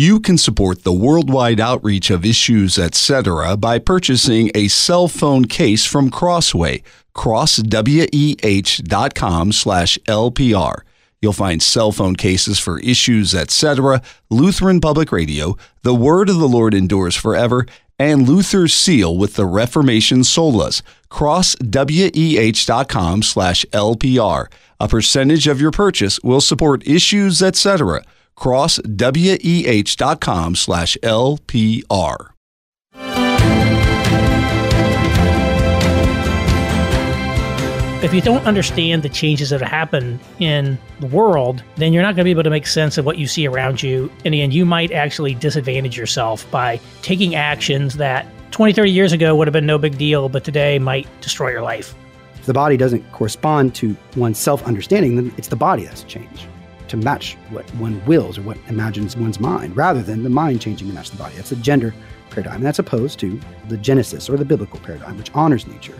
You can support the worldwide outreach of issues, etc. by purchasing a cell phone case from Crossway, crossweh.com slash LPR. You'll find cell phone cases for issues, etc., Lutheran Public Radio, The Word of the Lord Endures Forever, and Luther's Seal with the Reformation Solas, crossweh.com slash LPR. A percentage of your purchase will support issues, etc., crossweh.com slash LPR. If you don't understand the changes that have happened in the world, then you're not going to be able to make sense of what you see around you. And the end, you might actually disadvantage yourself by taking actions that 20, 30 years ago would have been no big deal, but today might destroy your life. If the body doesn't correspond to one's self understanding, then it's the body that's changed to match what one wills or what imagines one's mind, rather than the mind changing to match the body. That's the gender paradigm. And that's opposed to the Genesis or the biblical paradigm, which honors nature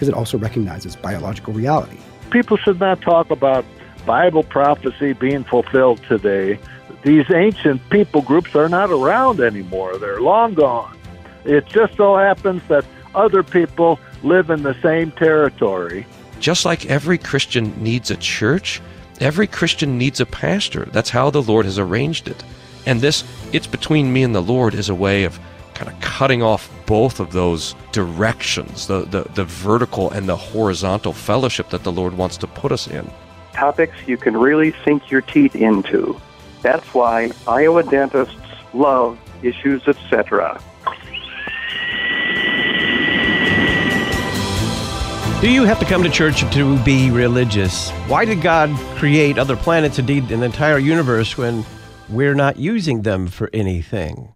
because it also recognizes biological reality. People should not talk about Bible prophecy being fulfilled today. These ancient people groups are not around anymore, they're long gone. It just so happens that other people live in the same territory. Just like every Christian needs a church, Every Christian needs a pastor. That's how the Lord has arranged it. And this, it's between me and the Lord, is a way of kind of cutting off both of those directions the, the, the vertical and the horizontal fellowship that the Lord wants to put us in. Topics you can really sink your teeth into. That's why Iowa dentists love issues, etc. Do you have to come to church to be religious? Why did God create other planets, indeed an entire universe, when we're not using them for anything?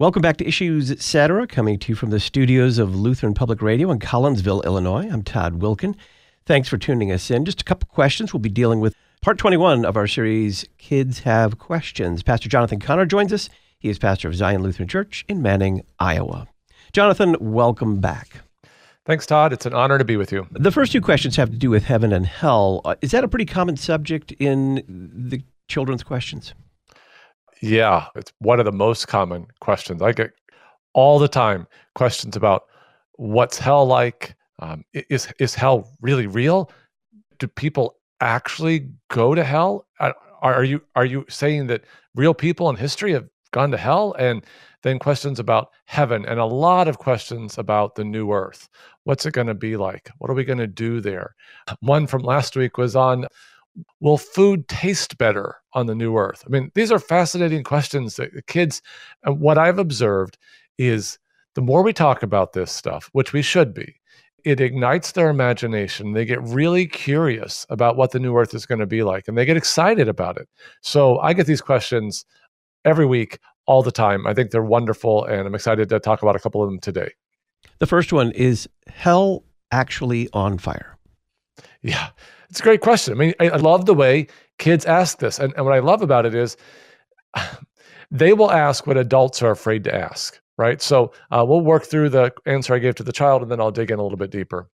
Welcome back to Issues Etc., coming to you from the studios of Lutheran Public Radio in Collinsville, Illinois. I'm Todd Wilken. Thanks for tuning us in. Just a couple questions. We'll be dealing with part 21 of our series, Kids Have Questions. Pastor Jonathan Conner joins us. He is pastor of Zion Lutheran Church in Manning, Iowa. Jonathan, welcome back. Thanks, Todd. It's an honor to be with you. The first two questions have to do with heaven and hell. Uh, is that a pretty common subject in the children's questions? Yeah, it's one of the most common questions. I get all the time questions about what's hell like? Um, is is hell really real? Do people actually go to hell? Are, are you are you saying that real people in history have gone to hell? And then questions about heaven and a lot of questions about the new earth. What's it going to be like? What are we going to do there? One from last week was on Will food taste better on the new earth? I mean, these are fascinating questions that the kids, and what I've observed is the more we talk about this stuff, which we should be, it ignites their imagination. They get really curious about what the new earth is going to be like and they get excited about it. So I get these questions every week, all the time. I think they're wonderful and I'm excited to talk about a couple of them today. The first one is hell actually on fire? Yeah, it's a great question. I mean, I, I love the way kids ask this. And, and what I love about it is they will ask what adults are afraid to ask, right? So uh, we'll work through the answer I gave to the child and then I'll dig in a little bit deeper.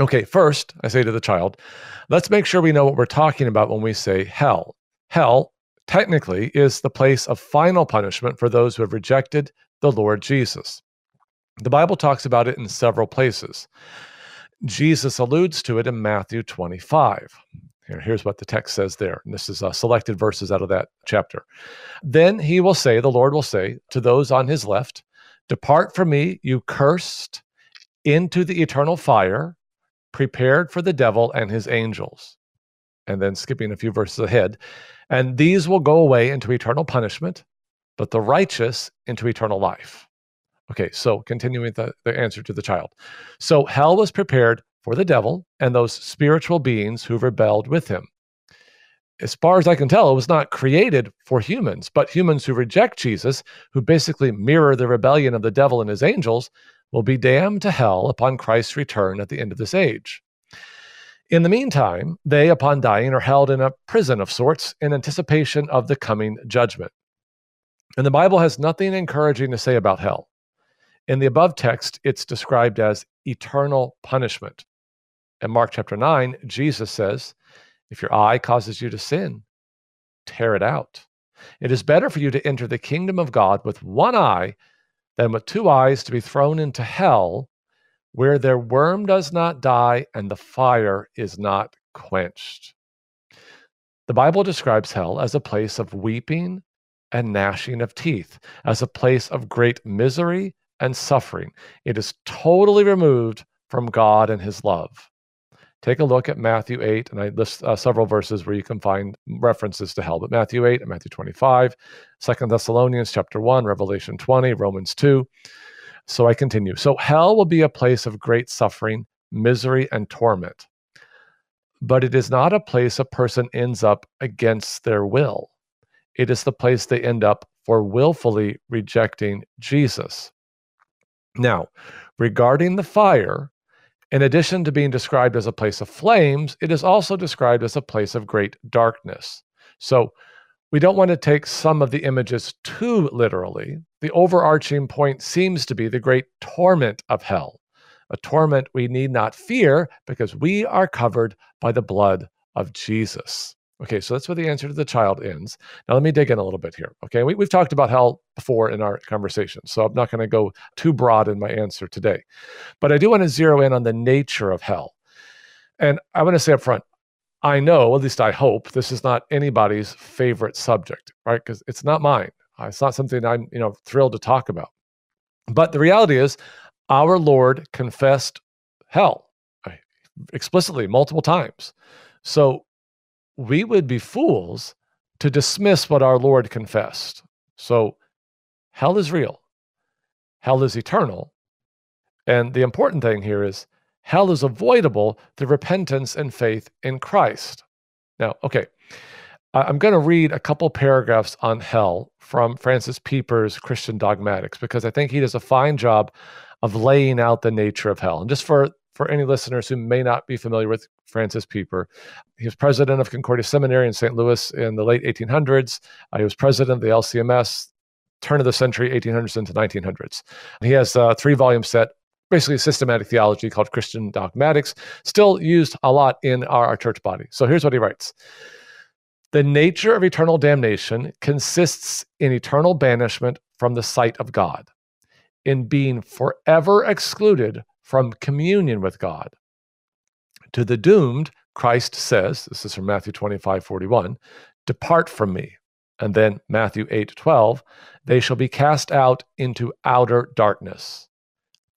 Okay, first, I say to the child, let's make sure we know what we're talking about when we say hell. Hell, technically, is the place of final punishment for those who have rejected the Lord Jesus. The Bible talks about it in several places. Jesus alludes to it in Matthew 25. Here, here's what the text says there. And this is uh, selected verses out of that chapter. Then he will say, the Lord will say to those on his left, Depart from me, you cursed, into the eternal fire, prepared for the devil and his angels. And then skipping a few verses ahead, and these will go away into eternal punishment, but the righteous into eternal life. Okay, so continuing the, the answer to the child. So hell was prepared for the devil and those spiritual beings who rebelled with him. As far as I can tell, it was not created for humans, but humans who reject Jesus, who basically mirror the rebellion of the devil and his angels, will be damned to hell upon Christ's return at the end of this age. In the meantime, they, upon dying, are held in a prison of sorts in anticipation of the coming judgment. And the Bible has nothing encouraging to say about hell. In the above text, it's described as eternal punishment. In Mark chapter 9, Jesus says, If your eye causes you to sin, tear it out. It is better for you to enter the kingdom of God with one eye than with two eyes to be thrown into hell, where their worm does not die and the fire is not quenched. The Bible describes hell as a place of weeping and gnashing of teeth, as a place of great misery and suffering. It is totally removed from God and his love. Take a look at Matthew 8, and I list uh, several verses where you can find references to hell. But Matthew 8 and Matthew 25, 2 Thessalonians chapter 1, Revelation 20, Romans 2. So I continue. So hell will be a place of great suffering, misery, and torment. But it is not a place a person ends up against their will. It is the place they end up for willfully rejecting Jesus. Now, regarding the fire, in addition to being described as a place of flames, it is also described as a place of great darkness. So we don't want to take some of the images too literally. The overarching point seems to be the great torment of hell, a torment we need not fear because we are covered by the blood of Jesus. Okay, so that's where the answer to the child ends. Now, let me dig in a little bit here. Okay, we, have talked about hell before in our conversation, so I'm not going to go too broad in my answer today. But I do want to zero in on the nature of hell. And I want to say up front, I know, at least I hope, this is not anybody's favorite subject, right? Because it's not mine. Uh, it's not something I'm, you know, thrilled to talk about. But the reality is, our Lord confessed hell explicitly multiple times. So we would be fools to dismiss what our Lord confessed. So, hell is real, hell is eternal. And the important thing here is hell is avoidable through repentance and faith in Christ. Now, okay, I'm going to read a couple paragraphs on hell from Francis Pieper's Christian Dogmatics because I think he does a fine job of laying out the nature of hell. And just for for any listeners who may not be familiar with Francis Pieper, he was president of Concordia Seminary in St. Louis in the late 1800s. Uh, he was president of the LCMS, turn of the century, 1800s into 1900s. He has a three volume set, basically a systematic theology called Christian Dogmatics, still used a lot in our, our church body. So here's what he writes. The nature of eternal damnation consists in eternal banishment from the sight of God, in being forever excluded from communion with God. To the doomed, Christ says, this is from Matthew 25, 41, depart from me. And then Matthew 8, 12, they shall be cast out into outer darkness.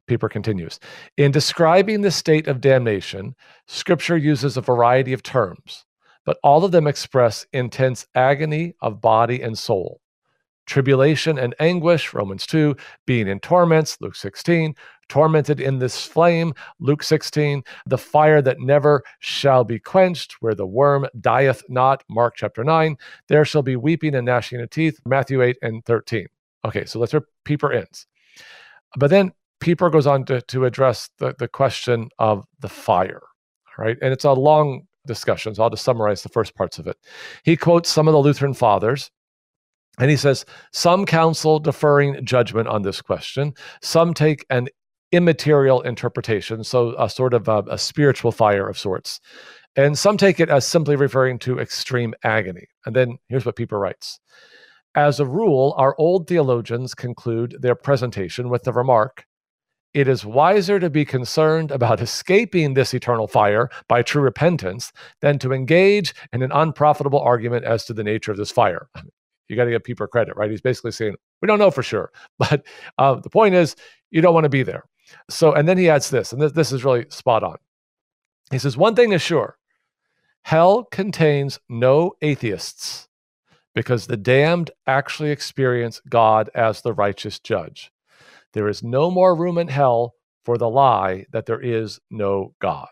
Pieper continues In describing the state of damnation, Scripture uses a variety of terms, but all of them express intense agony of body and soul. Tribulation and anguish, Romans 2, being in torments, Luke 16, tormented in this flame, Luke 16, the fire that never shall be quenched, where the worm dieth not, Mark chapter 9, there shall be weeping and gnashing of teeth, Matthew 8 and 13. Okay, so that's where Pieper ends. But then Pieper goes on to, to address the, the question of the fire, right? And it's a long discussion, so I'll just summarize the first parts of it. He quotes some of the Lutheran fathers and he says, some counsel deferring judgment on this question. Some take an immaterial interpretation, so a sort of a, a spiritual fire of sorts. And some take it as simply referring to extreme agony. And then here's what Pieper writes. As a rule, our old theologians conclude their presentation with the remark it is wiser to be concerned about escaping this eternal fire by true repentance than to engage in an unprofitable argument as to the nature of this fire. You got to give Pieper credit, right? He's basically saying, we don't know for sure. But uh, the point is, you don't want to be there. So, and then he adds this, and this, this is really spot on. He says, One thing is sure hell contains no atheists because the damned actually experience God as the righteous judge. There is no more room in hell for the lie that there is no God.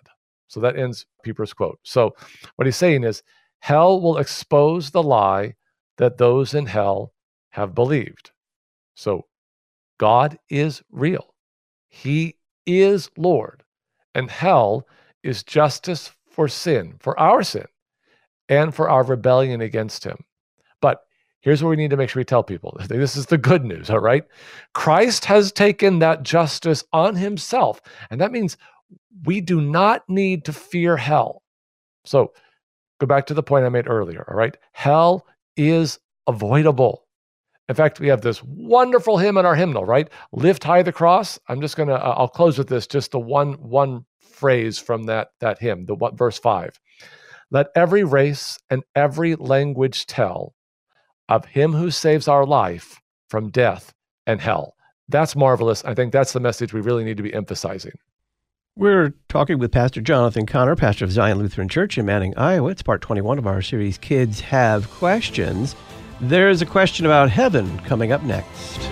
So that ends Pieper's quote. So what he's saying is hell will expose the lie that those in hell have believed. So God is real. He is Lord, and hell is justice for sin, for our sin, and for our rebellion against him. But here's what we need to make sure we tell people this is the good news, all right? Christ has taken that justice on himself, and that means we do not need to fear hell. So go back to the point I made earlier, all right? Hell is avoidable. In fact, we have this wonderful hymn in our hymnal, right? Lift high the cross. I'm just gonna. Uh, I'll close with this. Just the one one phrase from that that hymn, the what verse five. Let every race and every language tell of him who saves our life from death and hell. That's marvelous. I think that's the message we really need to be emphasizing. We're talking with Pastor Jonathan Conner, pastor of Zion Lutheran Church in Manning, Iowa. It's part 21 of our series, Kids Have Questions. There's a question about heaven coming up next.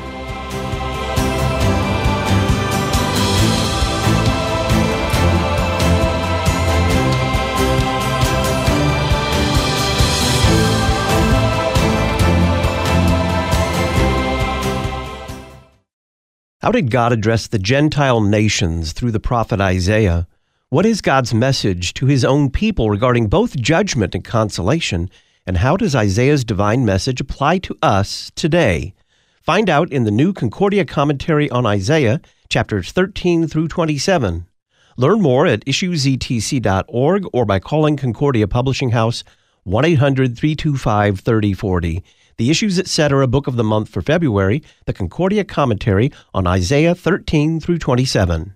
How did God address the Gentile nations through the prophet Isaiah? What is God's message to his own people regarding both judgment and consolation? And how does Isaiah's divine message apply to us today? Find out in the new Concordia commentary on Isaiah, chapters 13 through 27. Learn more at issuesetc.org or by calling Concordia Publishing House 1 800 325 3040. The Issues Etc. Book of the Month for February, the Concordia Commentary on Isaiah 13 through 27.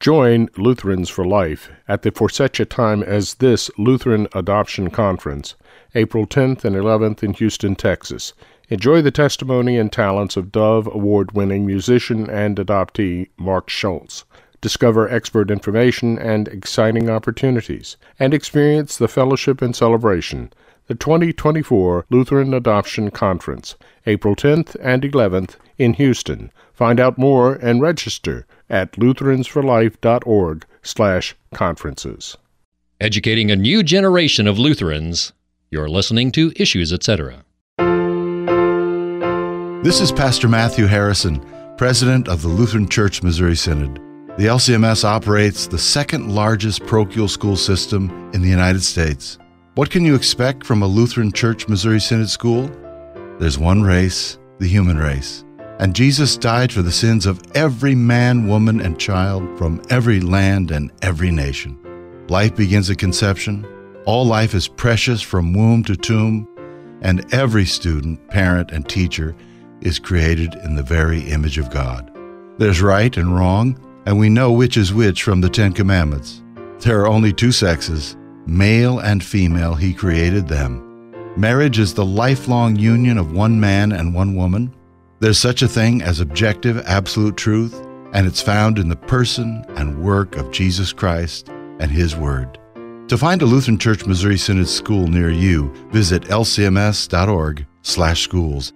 Join Lutherans for Life at the for such a time as this Lutheran Adoption Conference, April 10th and 11th in Houston, Texas. Enjoy the testimony and talents of Dove Award winning musician and adoptee Mark Schultz. Discover expert information and exciting opportunities, and experience the fellowship and celebration the 2024 Lutheran Adoption Conference, April 10th and 11th in Houston. Find out more and register at lutheransforlife.org/conferences. Educating a new generation of Lutherans. You're listening to Issues Etc. This is Pastor Matthew Harrison, President of the Lutheran Church Missouri Synod. The LCMS operates the second largest parochial school system in the United States. What can you expect from a Lutheran Church Missouri Synod school? There's one race, the human race. And Jesus died for the sins of every man, woman, and child from every land and every nation. Life begins at conception. All life is precious from womb to tomb. And every student, parent, and teacher is created in the very image of God. There's right and wrong, and we know which is which from the Ten Commandments. There are only two sexes Male and female, he created them. Marriage is the lifelong union of one man and one woman. There's such a thing as objective, absolute truth, and it's found in the person and work of Jesus Christ and His Word. To find a Lutheran Church Missouri Synod school near you, visit lcms.org/schools.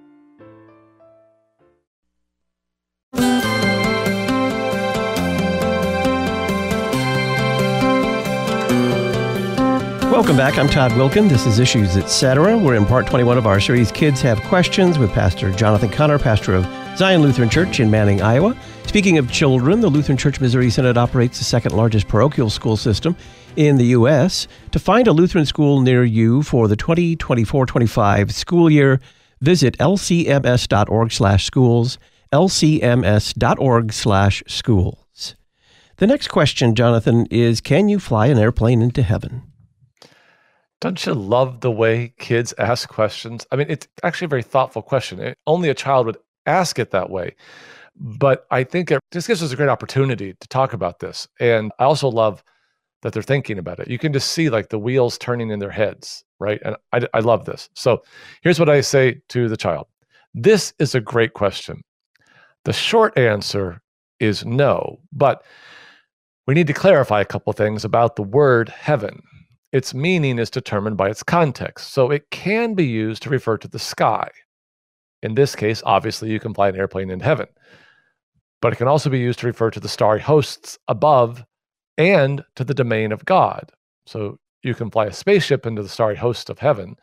Welcome back. I'm Todd Wilken. This is Issues Etc. We're in part 21 of our series Kids Have Questions with Pastor Jonathan Conner, pastor of Zion Lutheran Church in Manning, Iowa. Speaking of children, the Lutheran Church Missouri Synod operates the second largest parochial school system in the U.S. To find a Lutheran school near you for the 2024-25 school year, visit lcms.org/schools, lcms.org/schools. The next question, Jonathan, is can you fly an airplane into heaven? Don't you love the way kids ask questions? I mean, it's actually a very thoughtful question. It, only a child would ask it that way. But I think it just gives us a great opportunity to talk about this. And I also love that they're thinking about it. You can just see like the wheels turning in their heads, right? And I, I love this. So here's what I say to the child This is a great question. The short answer is no, but we need to clarify a couple things about the word heaven its meaning is determined by its context. So it can be used to refer to the sky. In this case, obviously, you can fly an airplane in heaven. But it can also be used to refer to the starry hosts above and to the domain of God. So you can fly a spaceship into the starry host of heaven,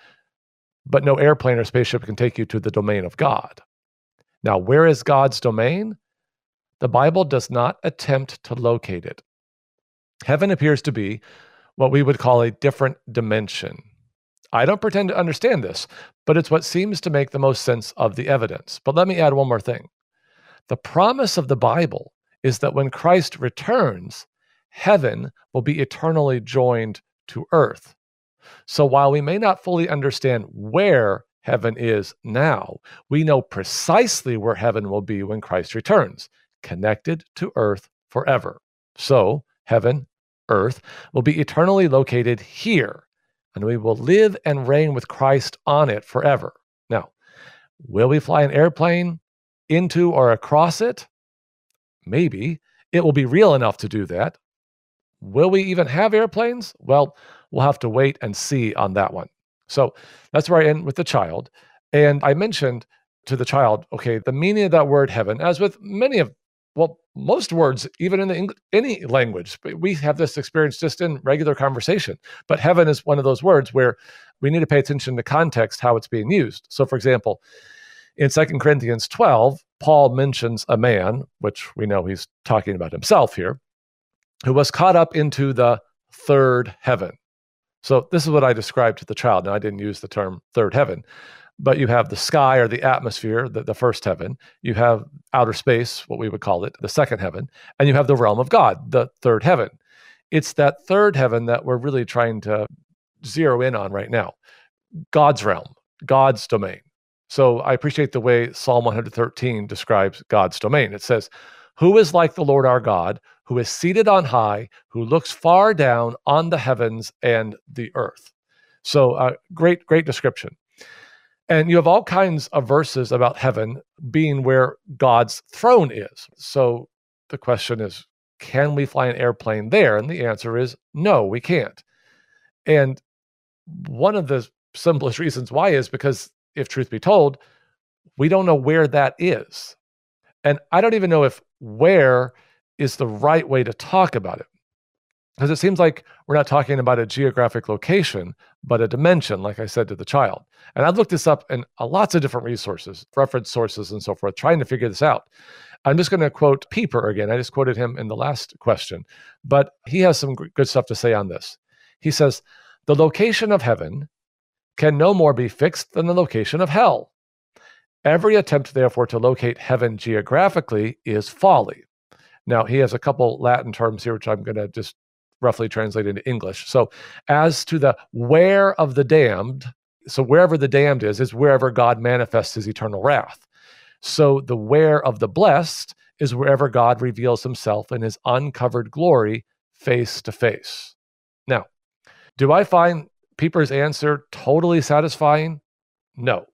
but no airplane or spaceship can take you to the domain of God. Now, where is God's domain? The Bible does not attempt to locate it. Heaven appears to be what we would call a different dimension. I don't pretend to understand this, but it's what seems to make the most sense of the evidence. But let me add one more thing. The promise of the Bible is that when Christ returns, heaven will be eternally joined to earth. So while we may not fully understand where heaven is now. We know precisely where heaven will be when Christ returns, connected to earth forever. So, heaven, earth, will be eternally located here, and we will live and reign with Christ on it forever. Now, will we fly an airplane into or across it? Maybe. It will be real enough to do that. Will we even have airplanes? Well, we'll have to wait and see on that one. So that's where I end with the child. And I mentioned to the child, okay, the meaning of that word heaven, as with many of, well, most words, even in English, any language, we have this experience just in regular conversation. But heaven is one of those words where we need to pay attention to context, how it's being used. So, for example, in Second Corinthians 12, Paul mentions a man, which we know he's talking about himself here, who was caught up into the third heaven. So this is what I described to the child. Now I didn't use the term third heaven, but you have the sky or the atmosphere, the, the first heaven. You have outer space, what we would call it, the second heaven, and you have the realm of God, the third heaven. It's that third heaven that we're really trying to zero in on right now. God's realm, God's domain. So I appreciate the way Psalm 113 describes God's domain. It says, Who is like the Lord our God, who is seated on high, who looks far down on the heavens and the earth. So, uh, great, great description. And you have all kinds of verses about heaven being where God's throne is. So, the question is can we fly an airplane there? And the answer is no, we can't. And one of the simplest reasons why is because, if truth be told, we don't know where that is. And I don't even know if where is the right way to talk about it. Because it seems like we're not talking about a geographic location, but a dimension, like I said to the child. And I've looked this up in lots of different resources, reference sources, and so forth, trying to figure this out. I'm just going to quote Pieper again. I just quoted him in the last question, but he has some good stuff to say on this. He says, The location of heaven can no more be fixed than the location of hell. Every attempt, therefore, to locate heaven geographically is folly. Now, he has a couple Latin terms here, which I'm going to just roughly translated into English. So, as to the where of the damned, so wherever the damned is, is wherever God manifests his eternal wrath. So, the where of the blessed is wherever God reveals himself in his uncovered glory face to face. Now, do I find Pieper's answer totally satisfying? No.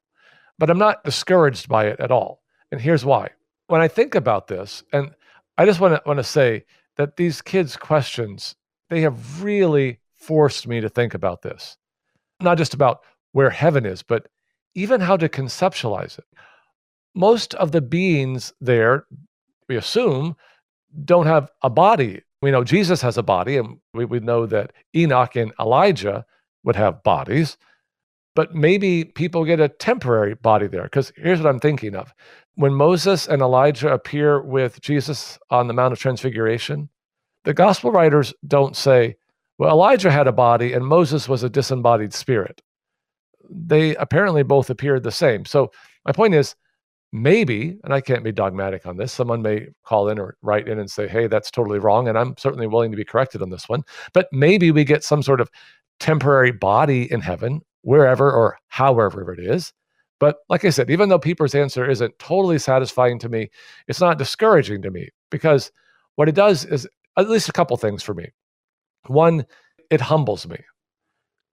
But I'm not discouraged by it at all. And here's why. When I think about this, and I just want to want to say that these kids' questions they have really forced me to think about this, not just about where heaven is, but even how to conceptualize it. Most of the beings there, we assume, don't have a body. We know Jesus has a body, and we, we know that Enoch and Elijah would have bodies but maybe people get a temporary body there. Because here's what I'm thinking of when Moses and Elijah appear with Jesus on the Mount of Transfiguration, the gospel writers don't say, well, Elijah had a body and Moses was a disembodied spirit. They apparently both appeared the same. So my point is, maybe, and I can't be dogmatic on this, someone may call in or write in and say, hey, that's totally wrong. And I'm certainly willing to be corrected on this one. But maybe we get some sort of temporary body in heaven wherever or however it is. But like I said, even though Pieper's answer isn't totally satisfying to me, it's not discouraging to me because what it does is at least a couple things for me. One, it humbles me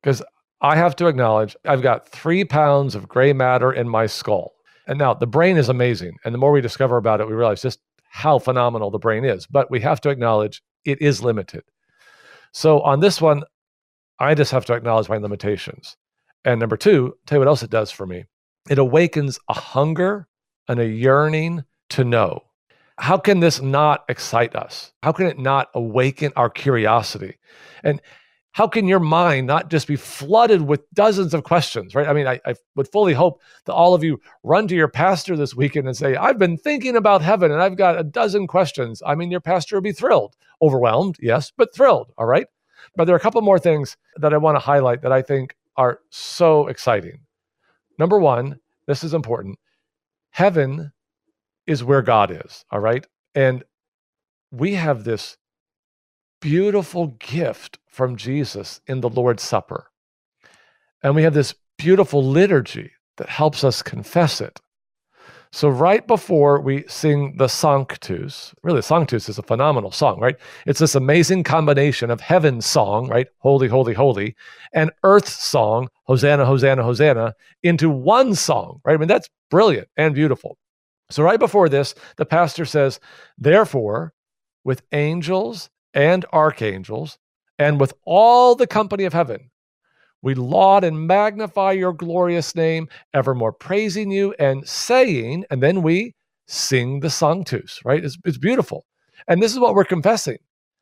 because I have to acknowledge I've got three pounds of gray matter in my skull. And now the brain is amazing. And the more we discover about it, we realize just how phenomenal the brain is. But we have to acknowledge it is limited. So on this one, I just have to acknowledge my limitations. And number two, tell you what else it does for me. It awakens a hunger and a yearning to know. How can this not excite us? How can it not awaken our curiosity? And how can your mind not just be flooded with dozens of questions, right? I mean, I, I, would fully hope that all of you run to your pastor this weekend and say, I've been thinking about heaven and I've got a dozen questions. I mean, your pastor would be thrilled, overwhelmed, yes, but thrilled, all right? But there are a couple more things that I want to highlight that I think are so exciting. Number one, this is important. Heaven is where God is, all right? And we have this beautiful gift from Jesus in the Lord's Supper. And we have this beautiful liturgy that helps us confess it. So, right before we sing the Sanctus, really, Sanctus is a phenomenal song, right? It's this amazing combination of heaven's song, right? Holy, holy, holy, and earth's song, Hosanna, Hosanna, Hosanna, into one song, right? I mean, that's brilliant and beautiful. So, right before this, the pastor says, Therefore, with angels and archangels, and with all the company of heaven, we laud and magnify your glorious name, evermore praising you and saying, and then we sing the Sanctus, right? It's, it's beautiful. And this is what we're confessing.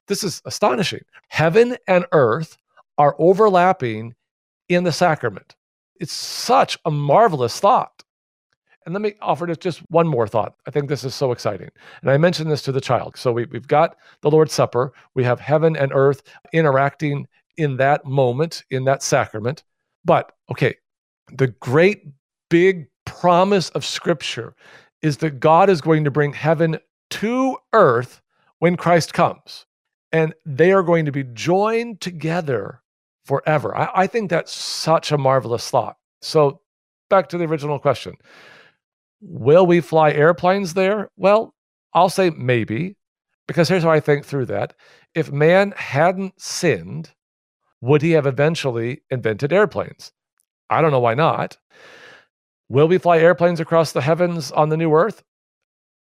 This is astonishing. Heaven and earth are overlapping in the sacrament. It's such a marvelous thought. And let me offer just one more thought. I think this is so exciting. And I mentioned this to the child. So we, we've got the Lord's Supper, we have heaven and earth interacting in that moment, in that sacrament. But okay, the great big promise of Scripture is that God is going to bring heaven to earth when Christ comes. And they are going to be joined together forever. I, I think that's such a marvelous thought. So, back to the original question Will we fly airplanes there? Well, I'll say maybe, because here's how I think through that. If man hadn't sinned, would he have eventually invented airplanes? I don't know why not. Will we fly airplanes across the heavens on the new earth?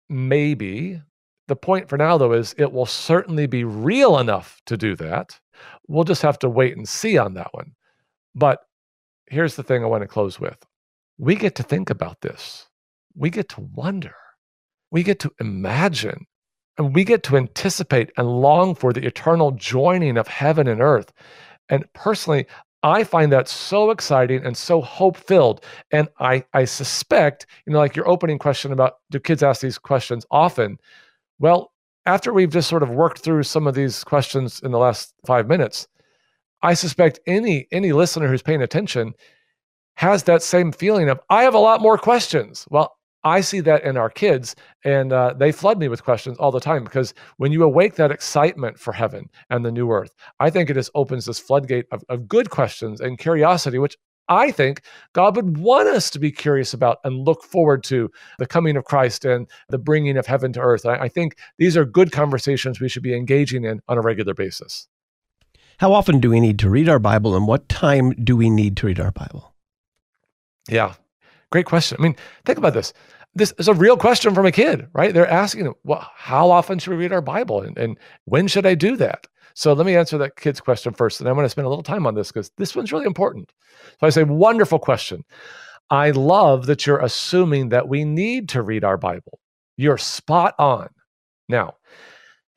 Maybe. The point for now, though, is it will certainly be real enough to do that. We'll just have to wait and see on that one. But here's the thing I want to close with we get to think about this, we get to wonder, we get to imagine, and we get to anticipate and long for the eternal joining of heaven and earth. And personally, I find that so exciting and so hope filled. And I, I suspect, you know, like your opening question about do kids ask these questions often? Well, after we've just sort of worked through some of these questions in the last five minutes, I suspect any any listener who's paying attention has that same feeling of I have a lot more questions. Well, I see that in our kids, and uh, they flood me with questions all the time because when you awake that excitement for heaven and the new earth, I think it just opens this floodgate of, of good questions and curiosity, which I think God would want us to be curious about and look forward to the coming of Christ and the bringing of heaven to earth. I, I think these are good conversations we should be engaging in on a regular basis. How often do we need to read our Bible, and what time do we need to read our Bible? Yeah, great question. I mean, think about this this is a real question from a kid, right? They're asking, well, how often should we read our Bible and, and when should I do that? So let me answer that kid's question first. And I'm going to spend a little time on this because this one's really important. So I say, wonderful question. I love that you're assuming that we need to read our Bible. You're spot on. Now,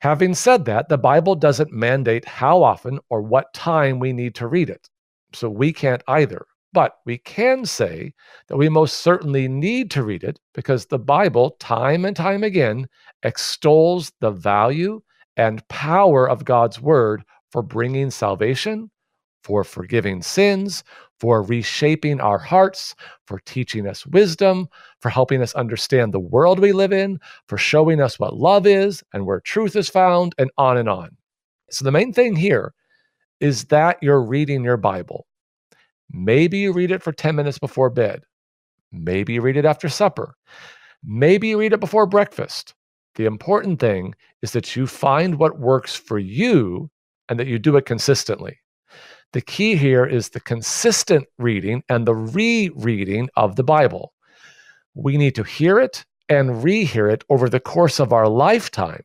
having said that, the Bible doesn't mandate how often or what time we need to read it. So we can't either. But we can say that we most certainly need to read it because the Bible, time and time again, extols the value and power of God's word for bringing salvation, for forgiving sins, for reshaping our hearts, for teaching us wisdom, for helping us understand the world we live in, for showing us what love is and where truth is found, and on and on. So, the main thing here is that you're reading your Bible. Maybe you read it for 10 minutes before bed. Maybe you read it after supper. Maybe you read it before breakfast. The important thing is that you find what works for you and that you do it consistently. The key here is the consistent reading and the rereading of the Bible. We need to hear it and rehear it over the course of our lifetime.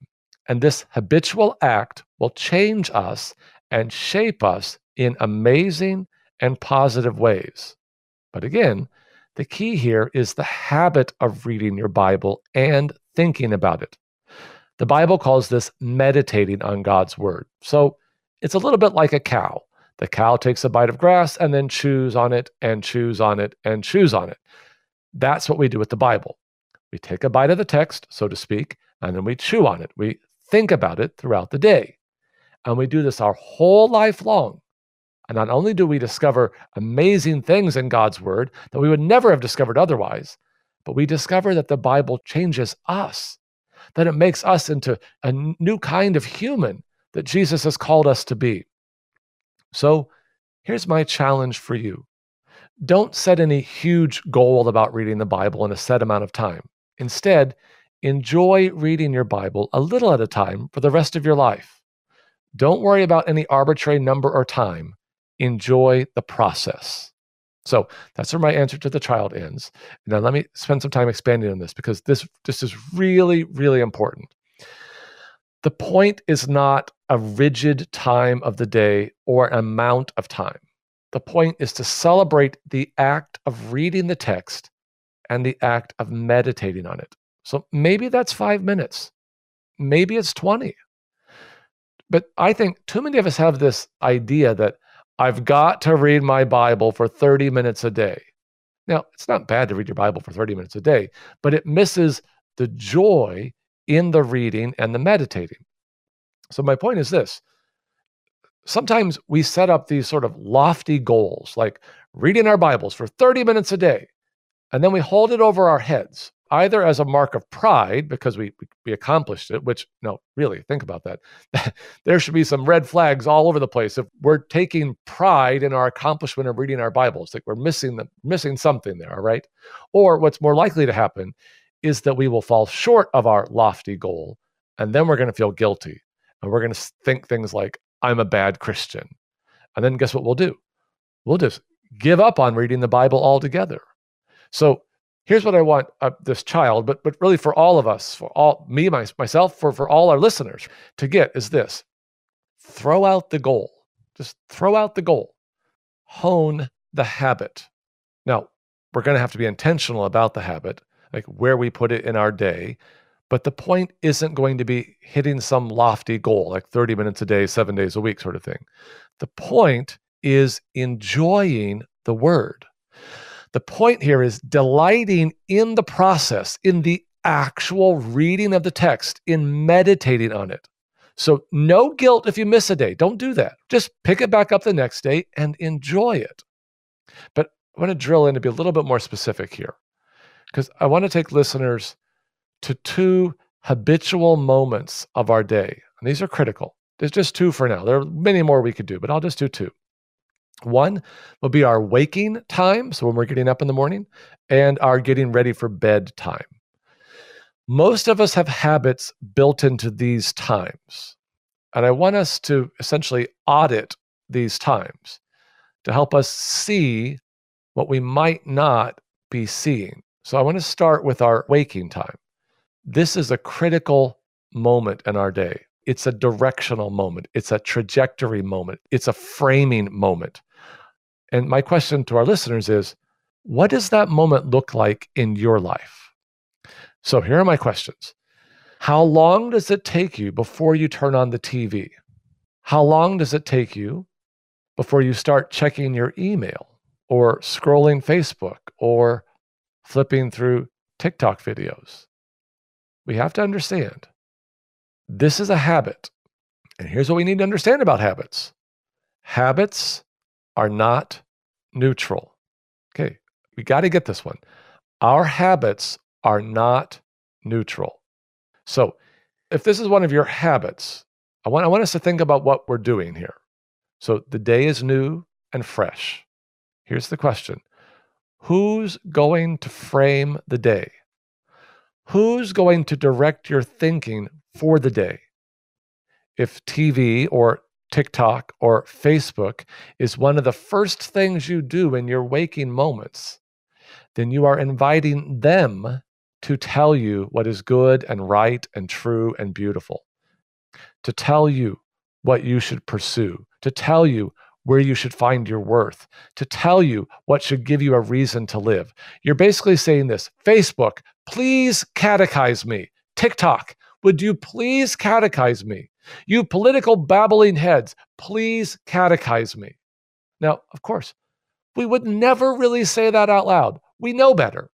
And this habitual act will change us and shape us in amazing and positive ways. But again, the key here is the habit of reading your Bible and thinking about it. The Bible calls this meditating on God's word. So it's a little bit like a cow. The cow takes a bite of grass and then chews on it and chews on it and chews on it. That's what we do with the Bible. We take a bite of the text, so to speak, and then we chew on it. We think about it throughout the day. And we do this our whole life long. And not only do we discover amazing things in God's word that we would never have discovered otherwise, but we discover that the Bible changes us, that it makes us into a new kind of human that Jesus has called us to be. So here's my challenge for you don't set any huge goal about reading the Bible in a set amount of time. Instead, enjoy reading your Bible a little at a time for the rest of your life. Don't worry about any arbitrary number or time. Enjoy the process. So that's where my answer to the child ends. Now let me spend some time expanding on this because this this is really really important. The point is not a rigid time of the day or amount of time. The point is to celebrate the act of reading the text and the act of meditating on it. So maybe that's 5 minutes. Maybe it's 20. But I think too many of us have this idea that I've got to read my Bible for 30 minutes a day. Now, it's not bad to read your Bible for 30 minutes a day, but it misses the joy in the reading and the meditating. So, my point is this sometimes we set up these sort of lofty goals, like reading our Bibles for 30 minutes a day, and then we hold it over our heads either as a mark of pride because we we accomplished it which no really think about that. There should be some red flags all over the place if we're taking pride in our accomplishment of reading our bibles like we're missing the missing something there all right? Or what's more likely to happen is that we will fall short of our lofty goal and then we're going to feel guilty and we're going to think things like i'm a bad christian. And then guess what we'll do? We'll just give up on reading the bible altogether. So here's what I want uh, this child, but but really for all of us, for all me, my, myself, for for all our listeners to get is this: throw out the goal. Just throw out the goal. Hone the habit. Now we're going to have to be intentional about the habit, like where we put it in our day. But the point isn't going to be hitting some lofty goal, like 30 minutes a day, seven days a week, sort of thing. The point is enjoying the word the point here is delighting in the process, in the actual reading of the text, in meditating on it. So, no guilt if you miss a day. Don't do that. Just pick it back up the next day and enjoy it. But I want to drill in to be a little bit more specific here because I want to take listeners to two habitual moments of our day. And these are critical. There's just two for now. There are many more we could do, but I'll just do two. One will be our waking time, so when we're getting up in the morning, and our getting ready for bed time. Most of us have habits built into these times. And I want us to essentially audit these times to help us see what we might not be seeing. So I want to start with our waking time. This is a critical moment in our day. It's a directional moment, it's a trajectory moment, it's a framing moment. And my question to our listeners is what does that moment look like in your life? So here are my questions. How long does it take you before you turn on the TV? How long does it take you before you start checking your email or scrolling Facebook or flipping through TikTok videos? We have to understand this is a habit. And here's what we need to understand about habits habits are not neutral. Okay, we got to get this one. Our habits are not neutral. So, if this is one of your habits, I want, I want us to think about what we're doing here. So, the day is new and fresh. Here's the question Who's going to frame the day? Who's going to direct your thinking for the day? If TV or TikTok or Facebook is one of the first things you do in your waking moments, then you are inviting them to tell you what is good and right and true and beautiful, to tell you what you should pursue, to tell you where you should find your worth, to tell you what should give you a reason to live. You're basically saying this Facebook, please catechize me. TikTok, would you please catechize me? You political babbling heads, please catechize me. Now, of course, we would never really say that out loud. We know better.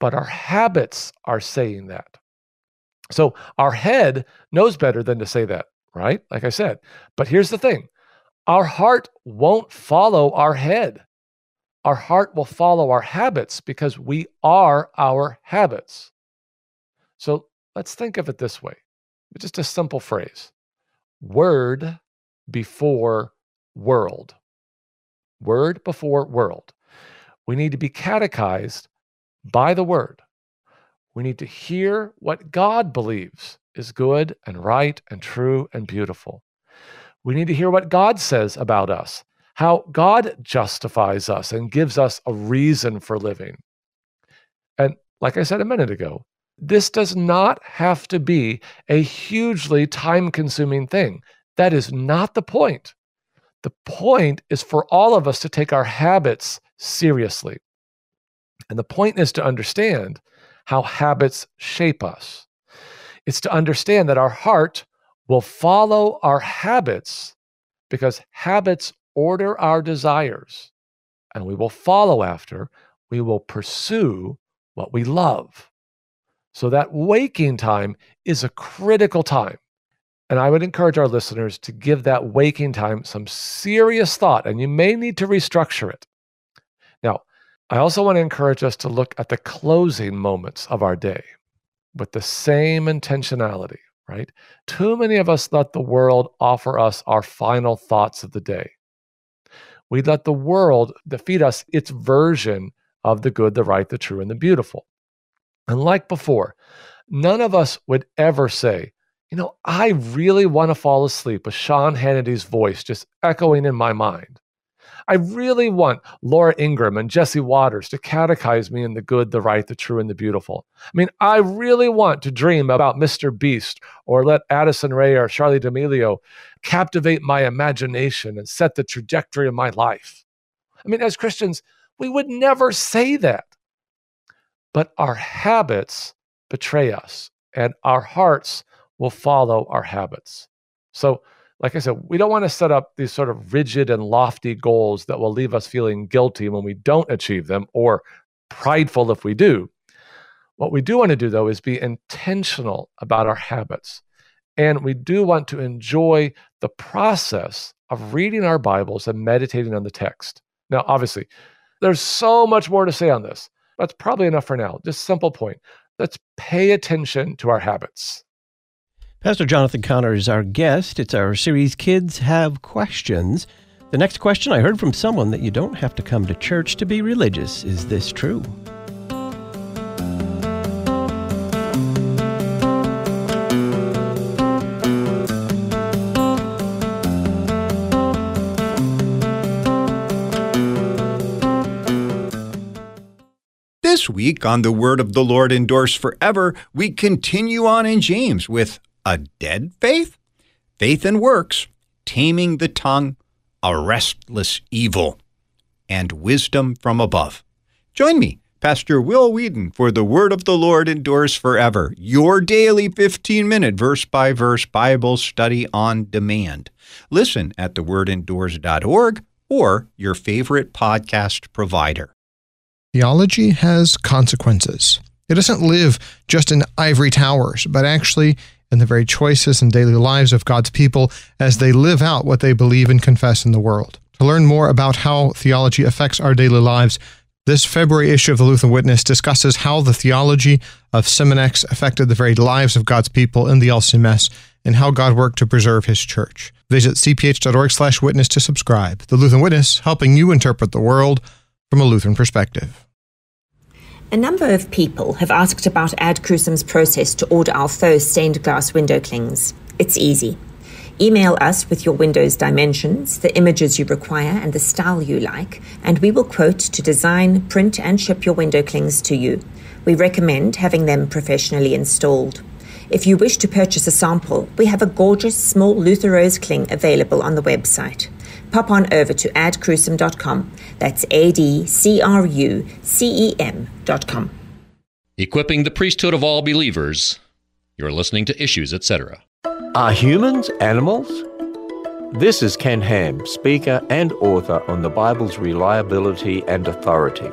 But our habits are saying that. So our head knows better than to say that, right? Like I said. But here's the thing our heart won't follow our head. Our heart will follow our habits because we are our habits. So let's think of it this way just a simple phrase word before world. Word before world. We need to be catechized by the word. We need to hear what God believes is good and right and true and beautiful. We need to hear what God says about us, how God justifies us and gives us a reason for living. And like I said a minute ago, this does not have to be a hugely time consuming thing. That is not the point. The point is for all of us to take our habits seriously. And the point is to understand how habits shape us. It's to understand that our heart will follow our habits because habits order our desires, and we will follow after, we will pursue what we love. So that waking time is a critical time. And I would encourage our listeners to give that waking time some serious thought, and you may need to restructure it. Now, I also want to encourage us to look at the closing moments of our day with the same intentionality, right? Too many of us let the world offer us our final thoughts of the day. We let the world defeat us its version of the good, the right, the true, and the beautiful. And like before, none of us would ever say, you know, I really want to fall asleep with Sean Hannity's voice just echoing in my mind. I really want Laura Ingraham and Jesse Watters to catechize me in the good, the right, the true, and the beautiful. I mean, I really want to dream about Mr. Beast or let Addison Rae or Charli D'Amelio captivate my imagination and set the trajectory of my life. I mean, as Christians, we would never say that. But our habits betray us, and our hearts will follow our habits. So, like I said, we don't want to set up these sort of rigid and lofty goals that will leave us feeling guilty when we don't achieve them or prideful if we do. What we do want to do, though, is be intentional about our habits. And we do want to enjoy the process of reading our Bibles and meditating on the text. Now, obviously, there's so much more to say on this. That's probably enough for now. Just simple point. Let's pay attention to our habits. Pastor Jonathan Conner is our guest. It's our series Kids Have Questions. The next question I heard from someone that you don't have to come to church to be religious. Is this true? This week on The Word of the Lord Endures Forever, we continue on in James with a dead faith, faith and works, taming the tongue, a restless evil, and wisdom from above. Join me, Pastor Will Weedon, for The Word of the Lord Endures Forever, your daily 15 minute verse by verse Bible study on demand. Listen at thewordendures.org or your favorite podcast provider. Theology has consequences. It doesn't live just in ivory towers, but actually in the very choices and daily lives of God's people as they live out what they believe and confess in the world. To learn more about how theology affects our daily lives, this February issue of the Lutheran Witness discusses how the theology of Seminex affected the very lives of God's people in the LCMS and how God worked to preserve his church. Visit cph.org/witness to subscribe. The Lutheran Witness, helping you interpret the world from a Lutheran perspective. A number of people have asked about Ad Crucem's process to order our faux stained glass window clings. It's easy. Email us with your window's dimensions, the images you require, and the style you like, and we will quote to design, print, and ship your window clings to you. We recommend having them professionally installed. If you wish to purchase a sample, we have a gorgeous small Luther Rose cling available on the website pop on over to adcrucem.com. That's A D C R U C E M.com. Equipping the priesthood of all believers. You're listening to Issues, etc. Are humans animals? This is Ken Ham, speaker and author on the Bible's reliability and authority.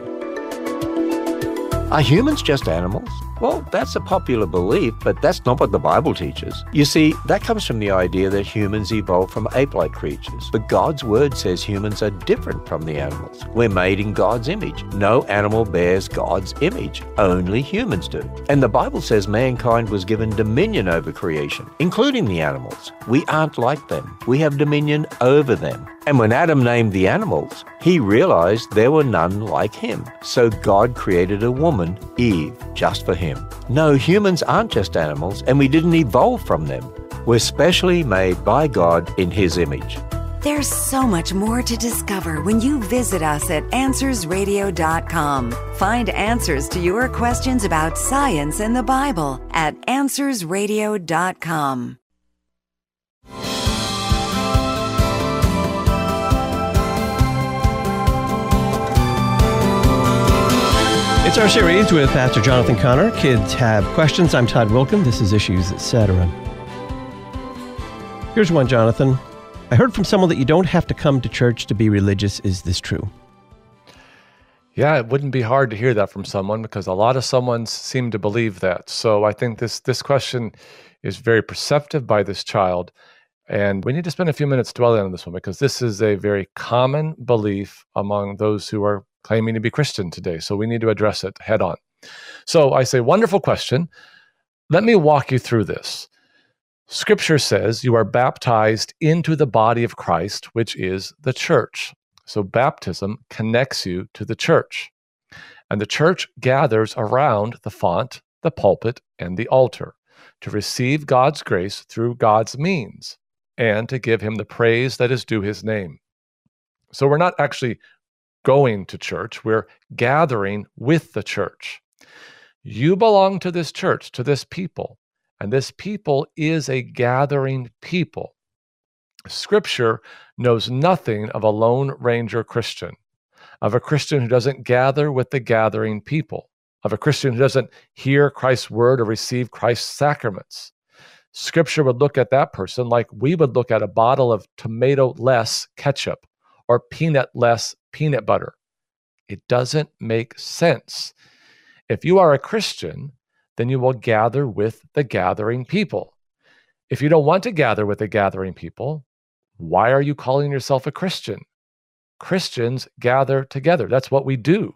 Are humans just animals? Well, that's a popular belief, but that's not what the Bible teaches. You see, that comes from the idea that humans evolved from ape like creatures. But God's Word says humans are different from the animals. We're made in God's image. No animal bears God's image, only humans do. And the Bible says mankind was given dominion over creation, including the animals. We aren't like them, we have dominion over them. And when Adam named the animals, he realized there were none like him. So God created a woman, Eve, just for him. No, humans aren't just animals, and we didn't evolve from them. We're specially made by God in his image. There's so much more to discover when you visit us at AnswersRadio.com. Find answers to your questions about science and the Bible at AnswersRadio.com. It's our series with Pastor Jonathan Conner. Kids have questions. I'm Todd Wilken. This is Issues, etc. Here's one, Jonathan. I heard from someone that you don't have to come to church to be religious. Is this true? Yeah, it wouldn't be hard to hear that from someone because a lot of someones seem to believe that. So I think this this question is very perceptive by this child. And we need to spend a few minutes dwelling on this one because this is a very common belief among those who are claiming to be Christian today. So we need to address it head on. So I say, wonderful question. Let me walk you through this. Scripture says you are baptized into the body of Christ, which is the church. So baptism connects you to the church. And the church gathers around the font, the pulpit, and the altar to receive God's grace through God's means and to give him the praise that is due his name. So we're not actually going to church, we're gathering with the church. You belong to this church, to this people, and this people is a gathering people. Scripture knows nothing of a Lone Ranger Christian, of a Christian who doesn't gather with the gathering people, of a Christian who doesn't hear Christ's word or receive Christ's sacraments. Scripture would look at that person like we would look at a bottle of tomato less ketchup or peanut less peanut butter. It doesn't make sense. If you are a Christian, then you will gather with the gathering people. If you don't want to gather with the gathering people, why are you calling yourself a Christian? Christians gather together. That's what we do.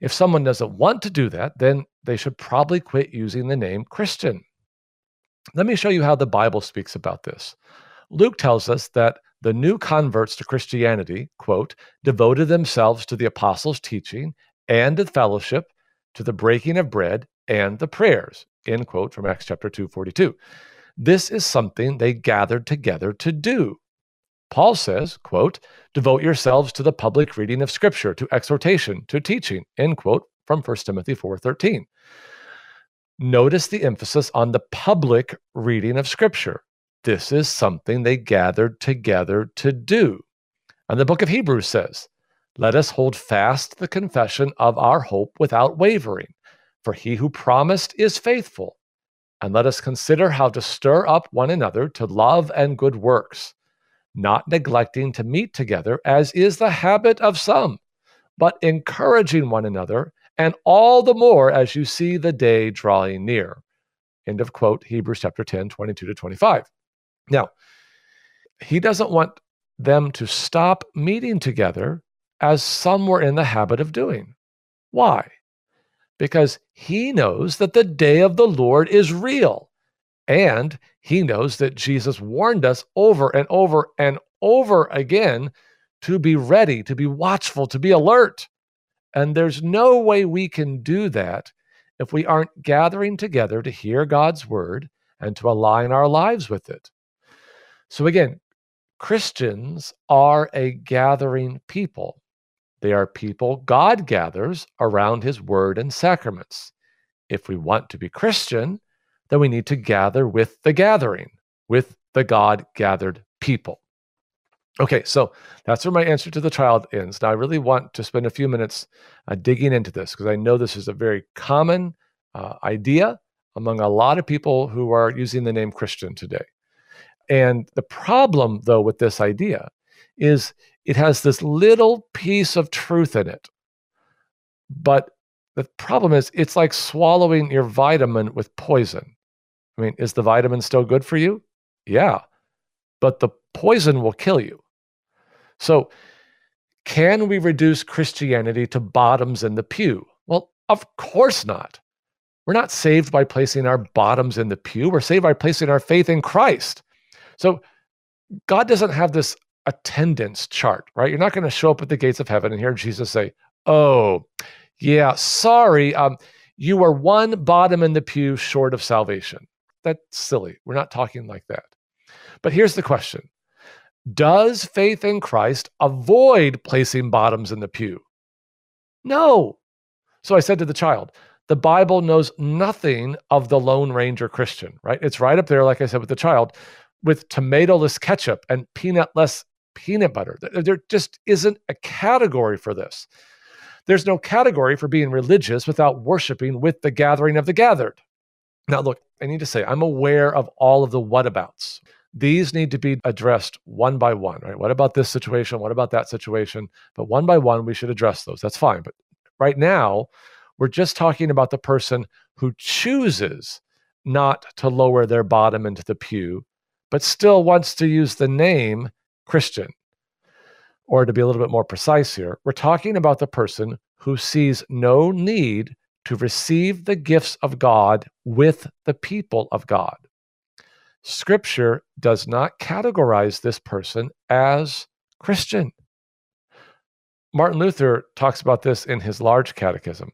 If someone doesn't want to do that, then they should probably quit using the name Christian. Let me show you how the Bible speaks about this. Luke tells us that the new converts to Christianity, quote, devoted themselves to the apostles' teaching and the fellowship, to the breaking of bread and the prayers, end quote from Acts chapter 2, 42. This is something they gathered together to do. Paul says, quote, devote yourselves to the public reading of scripture, to exhortation, to teaching, end quote, from 1 Timothy 4.13. Notice the emphasis on the public reading of scripture. This is something they gathered together to do. And the book of Hebrews says, Let us hold fast the confession of our hope without wavering, for he who promised is faithful. And let us consider how to stir up one another to love and good works, not neglecting to meet together, as is the habit of some, but encouraging one another, and all the more as you see the day drawing near. End of quote, Hebrews chapter 10, 22 to 25. Now, he doesn't want them to stop meeting together as some were in the habit of doing. Why? Because he knows that the day of the Lord is real. And he knows that Jesus warned us over and over and over again to be ready, to be watchful, to be alert. And there's no way we can do that if we aren't gathering together to hear God's word and to align our lives with it. So again, Christians are a gathering people. They are people God gathers around his word and sacraments. If we want to be Christian, then we need to gather with the gathering, with the God gathered people. Okay, so that's where my answer to the child ends. Now, I really want to spend a few minutes uh, digging into this because I know this is a very common uh, idea among a lot of people who are using the name Christian today. And the problem, though, with this idea is it has this little piece of truth in it. But the problem is it's like swallowing your vitamin with poison. I mean, is the vitamin still good for you? Yeah. But the poison will kill you. So, can we reduce Christianity to bottoms in the pew? Well, of course not. We're not saved by placing our bottoms in the pew. We're saved by placing our faith in Christ. So God doesn't have this attendance chart, right? You're not going to show up at the gates of heaven and hear Jesus say, "Oh, yeah, sorry, um, you are one bottom in the pew short of salvation." That's silly. We're not talking like that. But here's the question: Does faith in Christ avoid placing bottoms in the pew? No. So I said to the child, the Bible knows nothing of the Lone Ranger Christian, right? It's right up there, like I said, with the child, with tomatoless ketchup and peanutless peanut butter. There just isn't a category for this. There's no category for being religious without worshiping with the gathering of the gathered. Now, look, I need to say, I'm aware of all of the whatabouts. These need to be addressed one by one, right? What about this situation? What about that situation? But one by one, we should address those. That's fine. But right now, we're just talking about the person who chooses not to lower their bottom into the pew, but still wants to use the name Christian. Or to be a little bit more precise here, we're talking about the person who sees no need to receive the gifts of God with the people of God. Scripture does not categorize this person as Christian. Martin Luther talks about this in his large catechism.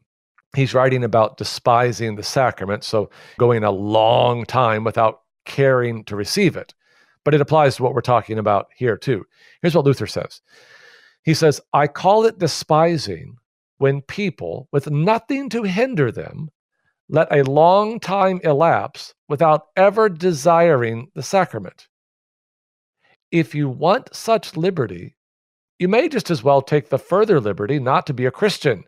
He's writing about despising the sacrament, so going a long time without caring to receive it. But it applies to what we're talking about here, too. Here's what Luther says He says, I call it despising when people, with nothing to hinder them, let a long time elapse without ever desiring the sacrament. If you want such liberty, you may just as well take the further liberty not to be a Christian.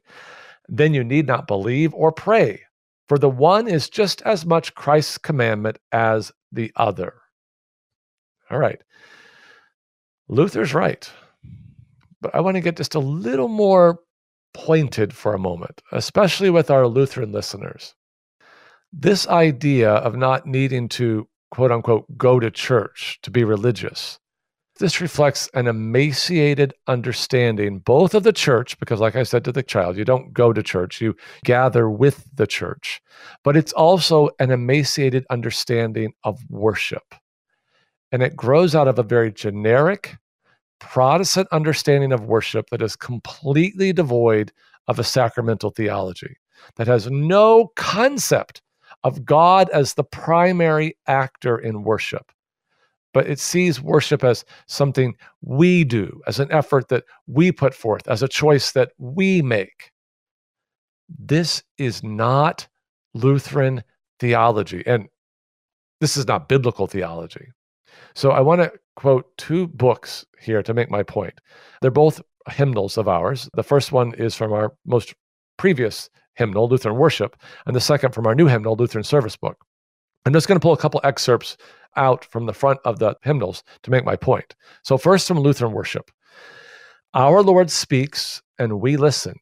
Then you need not believe or pray, for the one is just as much Christ's commandment as the other. All right. Luther's right. But I want to get just a little more pointed for a moment, especially with our Lutheran listeners. This idea of not needing to, quote unquote, go to church to be religious this reflects an emaciated understanding both of the church, because, like I said to the child, you don't go to church, you gather with the church, but it's also an emaciated understanding of worship. And it grows out of a very generic Protestant understanding of worship that is completely devoid of a sacramental theology, that has no concept of God as the primary actor in worship but it sees worship as something we do, as an effort that we put forth, as a choice that we make. This is not Lutheran theology, and this is not biblical theology. So I want to quote two books here to make my point. They're both hymnals of ours. The first one is from our most previous hymnal, Lutheran Worship, and the second from our new hymnal, Lutheran Service Book. I'm just going to pull a couple excerpts out from the front of the hymnals to make my point. So, first from Lutheran worship Our Lord speaks and we listen.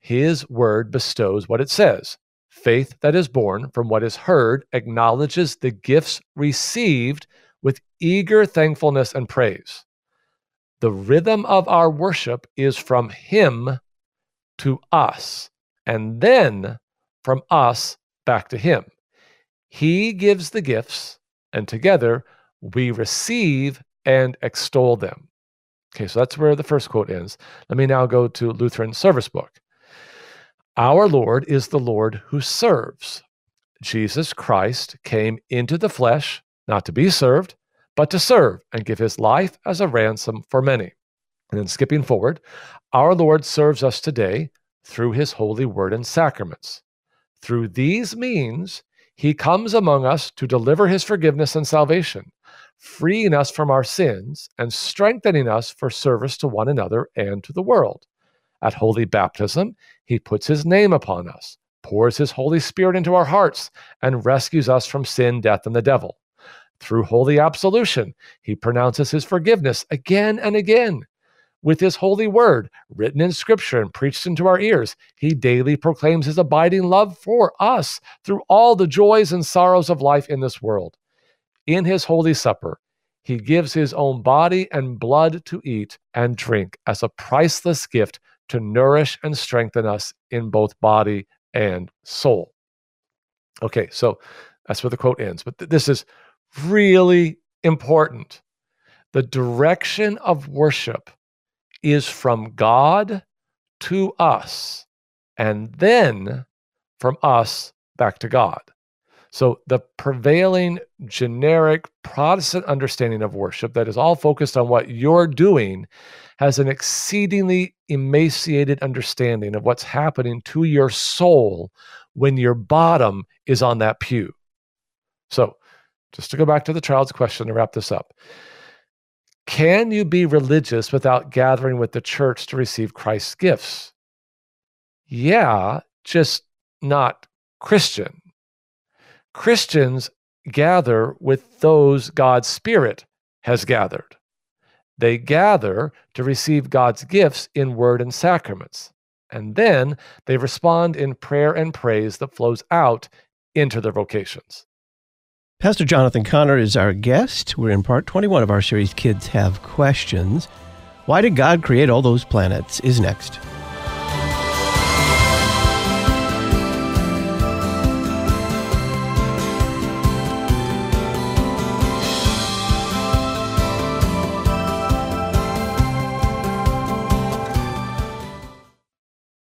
His word bestows what it says. Faith that is born from what is heard acknowledges the gifts received with eager thankfulness and praise. The rhythm of our worship is from Him to us, and then from us back to Him. He gives the gifts, and together we receive and extol them. Okay, so that's where the first quote ends. Let me now go to Lutheran Service Book. Our Lord is the Lord who serves. Jesus Christ came into the flesh, not to be served, but to serve and give his life as a ransom for many. And then skipping forward, our Lord serves us today through his holy word and sacraments. Through these means, he comes among us to deliver his forgiveness and salvation, freeing us from our sins and strengthening us for service to one another and to the world. At holy baptism, he puts his name upon us, pours his Holy Spirit into our hearts, and rescues us from sin, death, and the devil. Through holy absolution, he pronounces his forgiveness again and again, with his holy word, written in scripture and preached into our ears, he daily proclaims his abiding love for us through all the joys and sorrows of life in this world. In his holy supper, he gives his own body and blood to eat and drink as a priceless gift to nourish and strengthen us in both body and soul. Okay, so that's where the quote ends, but th- this is really important The direction of worship is from God to us, and then from us back to God. So, the prevailing generic Protestant understanding of worship that is all focused on what you're doing has an exceedingly emaciated understanding of what's happening to your soul when your bottom is on that pew. So, just to go back to the child's question to wrap this up Can you be religious without gathering with the church to receive Christ's gifts? Yeah, just not Christian. Christians gather with those God's Spirit has gathered. They gather to receive God's gifts in word and sacraments. And then they respond in prayer and praise that flows out into their vocations. Pastor Jonathan Conner is our guest. We're in part 21 of our series, Kids Have Questions. Why did God create all those planets? Is next.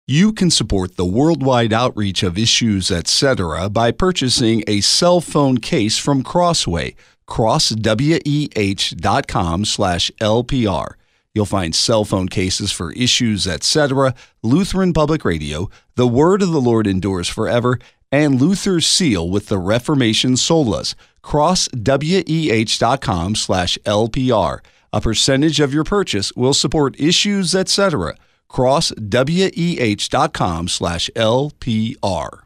You can support the worldwide outreach of issues, etc. by purchasing a cell phone case from Crossway, crossweh.com slash LPR. You'll find cell phone cases for issues, etc., Lutheran Public Radio, The Word of the Lord Endures Forever, and Luther's Seal with the Reformation Solas, crossweh.com slash LPR. A percentage of your purchase will support issues, etc., crossweh.com slash LPR.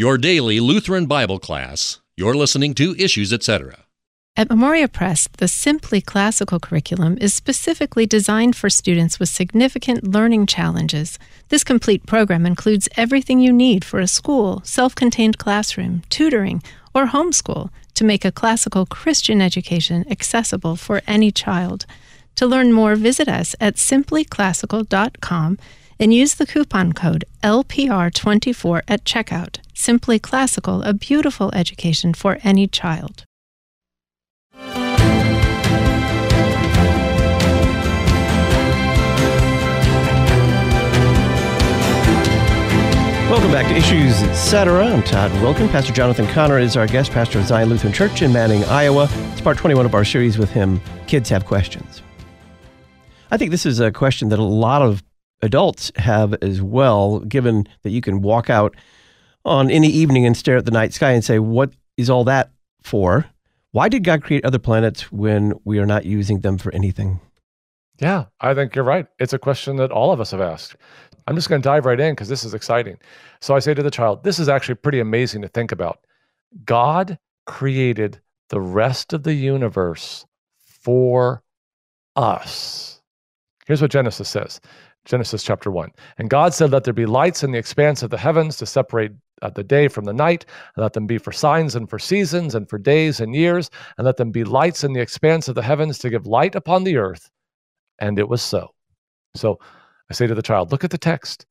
Your daily Lutheran Bible class. You're listening to Issues, etc. At Memoria Press, the Simply Classical curriculum is specifically designed for students with significant learning challenges. This complete program includes everything you need for a school, self contained classroom, tutoring, or homeschool to make a classical Christian education accessible for any child. To learn more, visit us at simplyclassical.com and use the coupon code LPR24 at checkout. Simply Classical, a beautiful education for any child. Welcome back to Issues Etc. I'm Todd Wilken. Pastor Jonathan Conner is our guest, pastor of Zion Lutheran Church in Manning, Iowa. It's part 21 of our series with him, Kids Have Questions. I think this is a question that a lot of adults have as well, given that you can walk out on any evening and stare at the night sky and say, What is all that for? Why did God create other planets when we are not using them for anything? Yeah, I think you're right. It's a question that all of us have asked. I'm just going to dive right in because this is exciting. So I say to the child, This is actually pretty amazing to think about. God created the rest of the universe for us. Here's what Genesis says Genesis chapter 1. And God said, Let there be lights in the expanse of the heavens to separate uh, the day from the night, and let them be for signs and for seasons and for days and years, and let them be lights in the expanse of the heavens to give light upon the earth. And it was so. So I say to the child, Look at the text.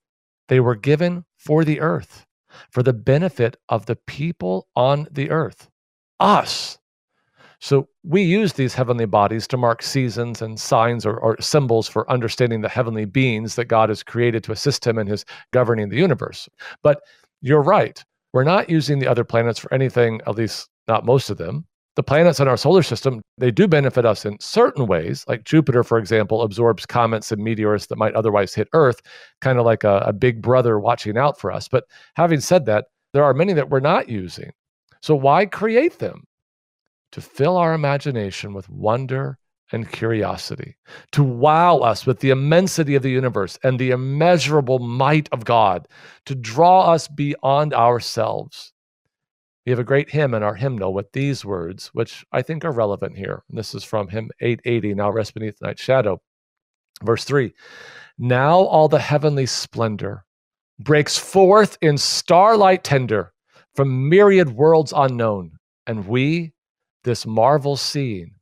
They were given for the earth, for the benefit of the people on the earth, us. So we use these heavenly bodies to mark seasons and signs or, or, symbols for understanding the heavenly beings that God has created to assist him in his governing the universe. But you're right. We're not using the other planets for anything, at least not most of them. The planets in our solar system, they do benefit us in certain ways. Like Jupiter, for example, absorbs comets and meteors that might otherwise hit Earth, kind of like a, a big brother watching out for us. But having said that, there are many that we're not using. So why create them? To fill our imagination with wonder and curiosity, to wow us with the immensity of the universe and the immeasurable might of God, to draw us beyond ourselves. We have a great hymn in our hymnal with these words, which I think are relevant here. This is from hymn 880, Now Rest Beneath the Night Shadow. Verse 3 Now all the heavenly splendor breaks forth in starlight tender from myriad worlds unknown, and we, this marvel seeing,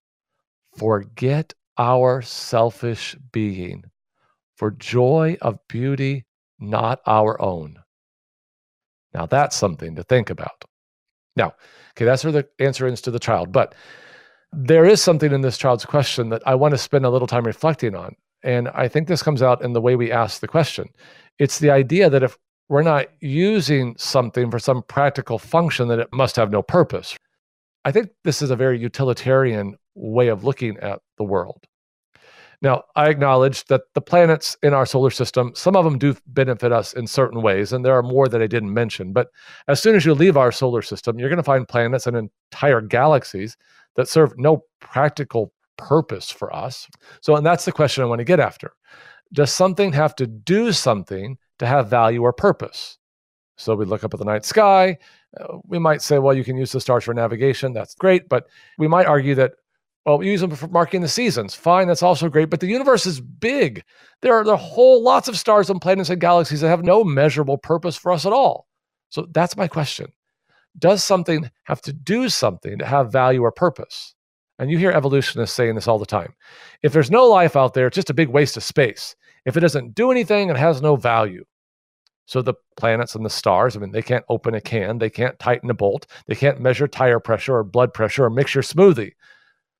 forget our selfish being for joy of beauty not our own. Now that's something to think about. Now, okay, that's where the answer is to the child. But there is something in this child's question that I want to spend a little time reflecting on. And I think this comes out in the way we ask the question. It's the idea that if we're not using something for some practical function, that it must have no purpose. I think this is a very utilitarian way of looking at the world. Now, I acknowledge that the planets in our solar system, some of them do benefit us in certain ways, and there are more that I didn't mention. But as soon as you leave our solar system, you're going to find planets and entire galaxies that serve no practical purpose for us. So, and that's the question I want to get after. Does something have to do something to have value or purpose? So we look up at the night sky. Uh, we might say, well, you can use the stars for navigation. That's great. But we might argue that well, we use them for marking the seasons. Fine, that's also great. But the universe is big. There are, whole lots of stars and planets and galaxies that have no measurable purpose for us at all. So that's my question. Does something have to do something to have value or purpose? And you hear evolutionists saying this all the time. If there's no life out there, it's just a big waste of space. If it doesn't do anything, it has no value. So the planets and the stars, I mean, they can't open a can, they can't tighten a bolt, they can't measure tire pressure or blood pressure or mix your smoothie.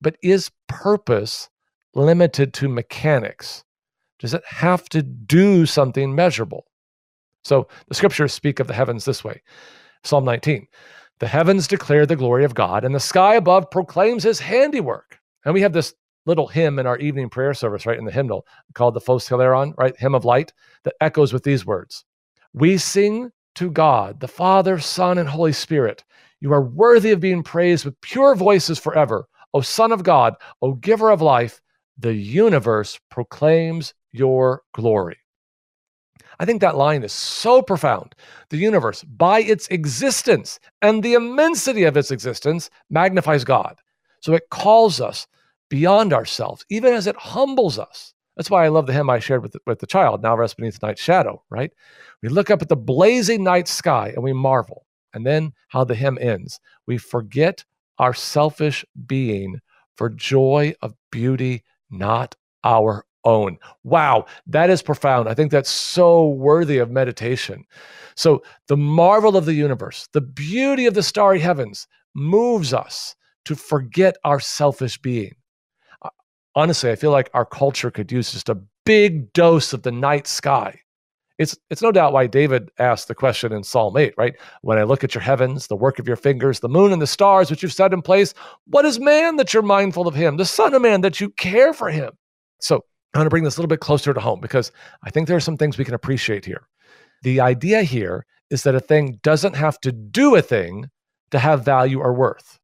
But is purpose limited to mechanics? Does it have to do something measurable? So the scriptures speak of the heavens this way Psalm 19 The heavens declare the glory of God, and the sky above proclaims his handiwork. And we have this little hymn in our evening prayer service, right in the hymnal called the Phos Hilaron, right? Hymn of Light, that echoes with these words We sing to God, the Father, Son, and Holy Spirit. You are worthy of being praised with pure voices forever. O Son of God, O Giver of life, the universe proclaims your glory. I think that line is so profound. The universe, by its existence and the immensity of its existence, magnifies God. So it calls us beyond ourselves, even as it humbles us. That's why I love the hymn I shared with the, with the child, Now Rest Beneath the Night Shadow, right? We look up at the blazing night sky and we marvel. And then how the hymn ends. We forget our selfish being for joy of beauty not our own. Wow, that is profound. I think that's so worthy of meditation. So, the marvel of the universe, the beauty of the starry heavens moves us to forget our selfish being. Honestly, I feel like our culture could use just a big dose of the night sky it's it's no doubt why David asked the question in Psalm 8, right? When I look at your heavens, the work of your fingers, the moon and the stars which you've set in place, what is man that you're mindful of him? The son of man that you care for him. So I want to bring this a little bit closer to home because I think there are some things we can appreciate here. The idea here is that a thing doesn't have to do a thing to have value or worth.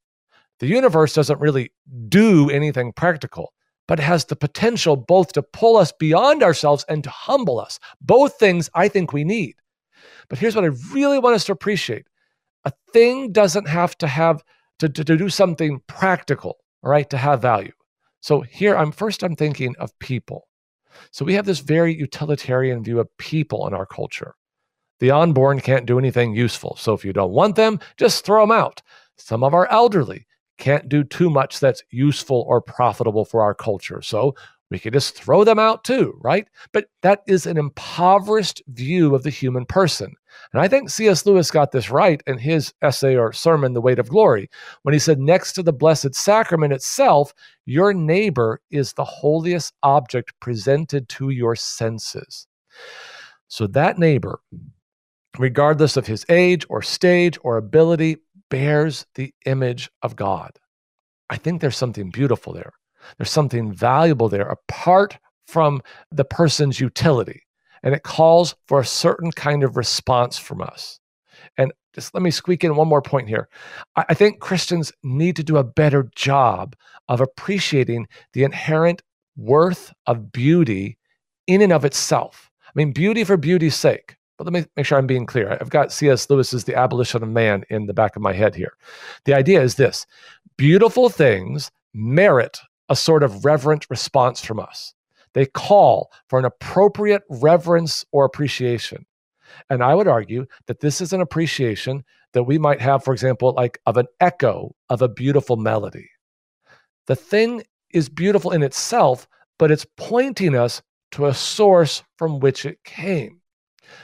The universe doesn't really do anything practical but has the potential both to pull us beyond ourselves and to humble us. Both things I think we need. But here's what I really want us to appreciate a thing doesn't have to have to, to, to do something practical, right, to have value. So here I'm first I'm thinking of people. So we have this very utilitarian view of people in our culture. The unborn can't do anything useful. So if you don't want them, just throw them out. Some of our elderly can't do too much that's useful or profitable for our culture. So we can just throw them out too, right? But that is an impoverished view of the human person. And I think C.S. Lewis got this right in his essay or sermon, The Weight of Glory, when he said, Next to the Blessed Sacrament itself, your neighbor is the holiest object presented to your senses. So that neighbor, regardless of his age or stage or ability, bears the image of God. I think there's something beautiful there. There's something valuable there apart from the person's utility. And it calls for a certain kind of response from us. And just let me squeak in one more point here. I think Christians need to do a better job of appreciating the inherent worth of beauty in and of itself. I mean, beauty for beauty's sake, But let me make sure I'm being clear. I've got C.S. Lewis's The Abolition of Man in the back of my head here. The idea is this beautiful things merit a sort of reverent response from us. They call for an appropriate reverence or appreciation. And I would argue that this is an appreciation that we might have, for example, like of an echo of a beautiful melody. The thing is beautiful in itself, but it's pointing us to a source from which it came.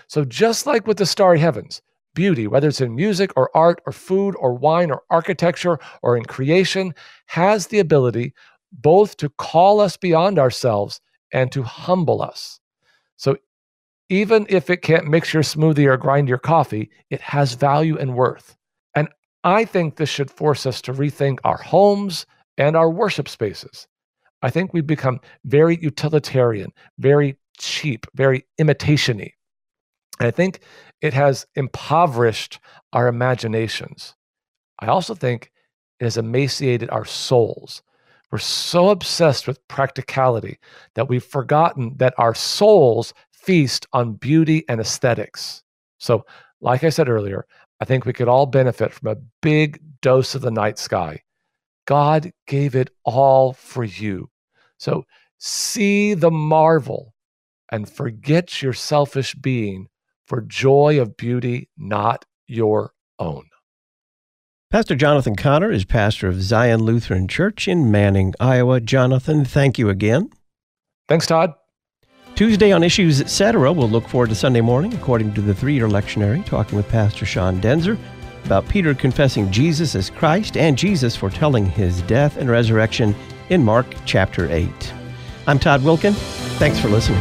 So, just like with the starry heavens, beauty, whether it's in music or art or food or wine or architecture or in creation, has the ability both to call us beyond ourselves and to humble us. So, even if it can't mix your smoothie or grind your coffee, it has value and worth. And I think this should force us to rethink our homes and our worship spaces. I think we've become very utilitarian, very cheap, very imitation y. And I think it has impoverished our imaginations. I also think it has emaciated our souls. We're so obsessed with practicality that we've forgotten that our souls feast on beauty and aesthetics. So, like I said earlier, I think we could all benefit from a big dose of the night sky. God gave it all for you. So, see the marvel and forget your selfish being for joy of beauty not your own. Pastor Jonathan Conner is pastor of Zion Lutheran Church in Manning, Iowa. Jonathan, thank you again. Thanks, Todd. Tuesday on Issues Etc., we'll look forward to Sunday morning, according to the three year lectionary, talking with Pastor Sean Denzer about Peter confessing Jesus as Christ and Jesus foretelling his death and resurrection in Mark chapter 8. I'm Todd Wilken. Thanks for listening.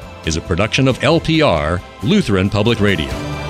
is a production of LPR, Lutheran Public Radio.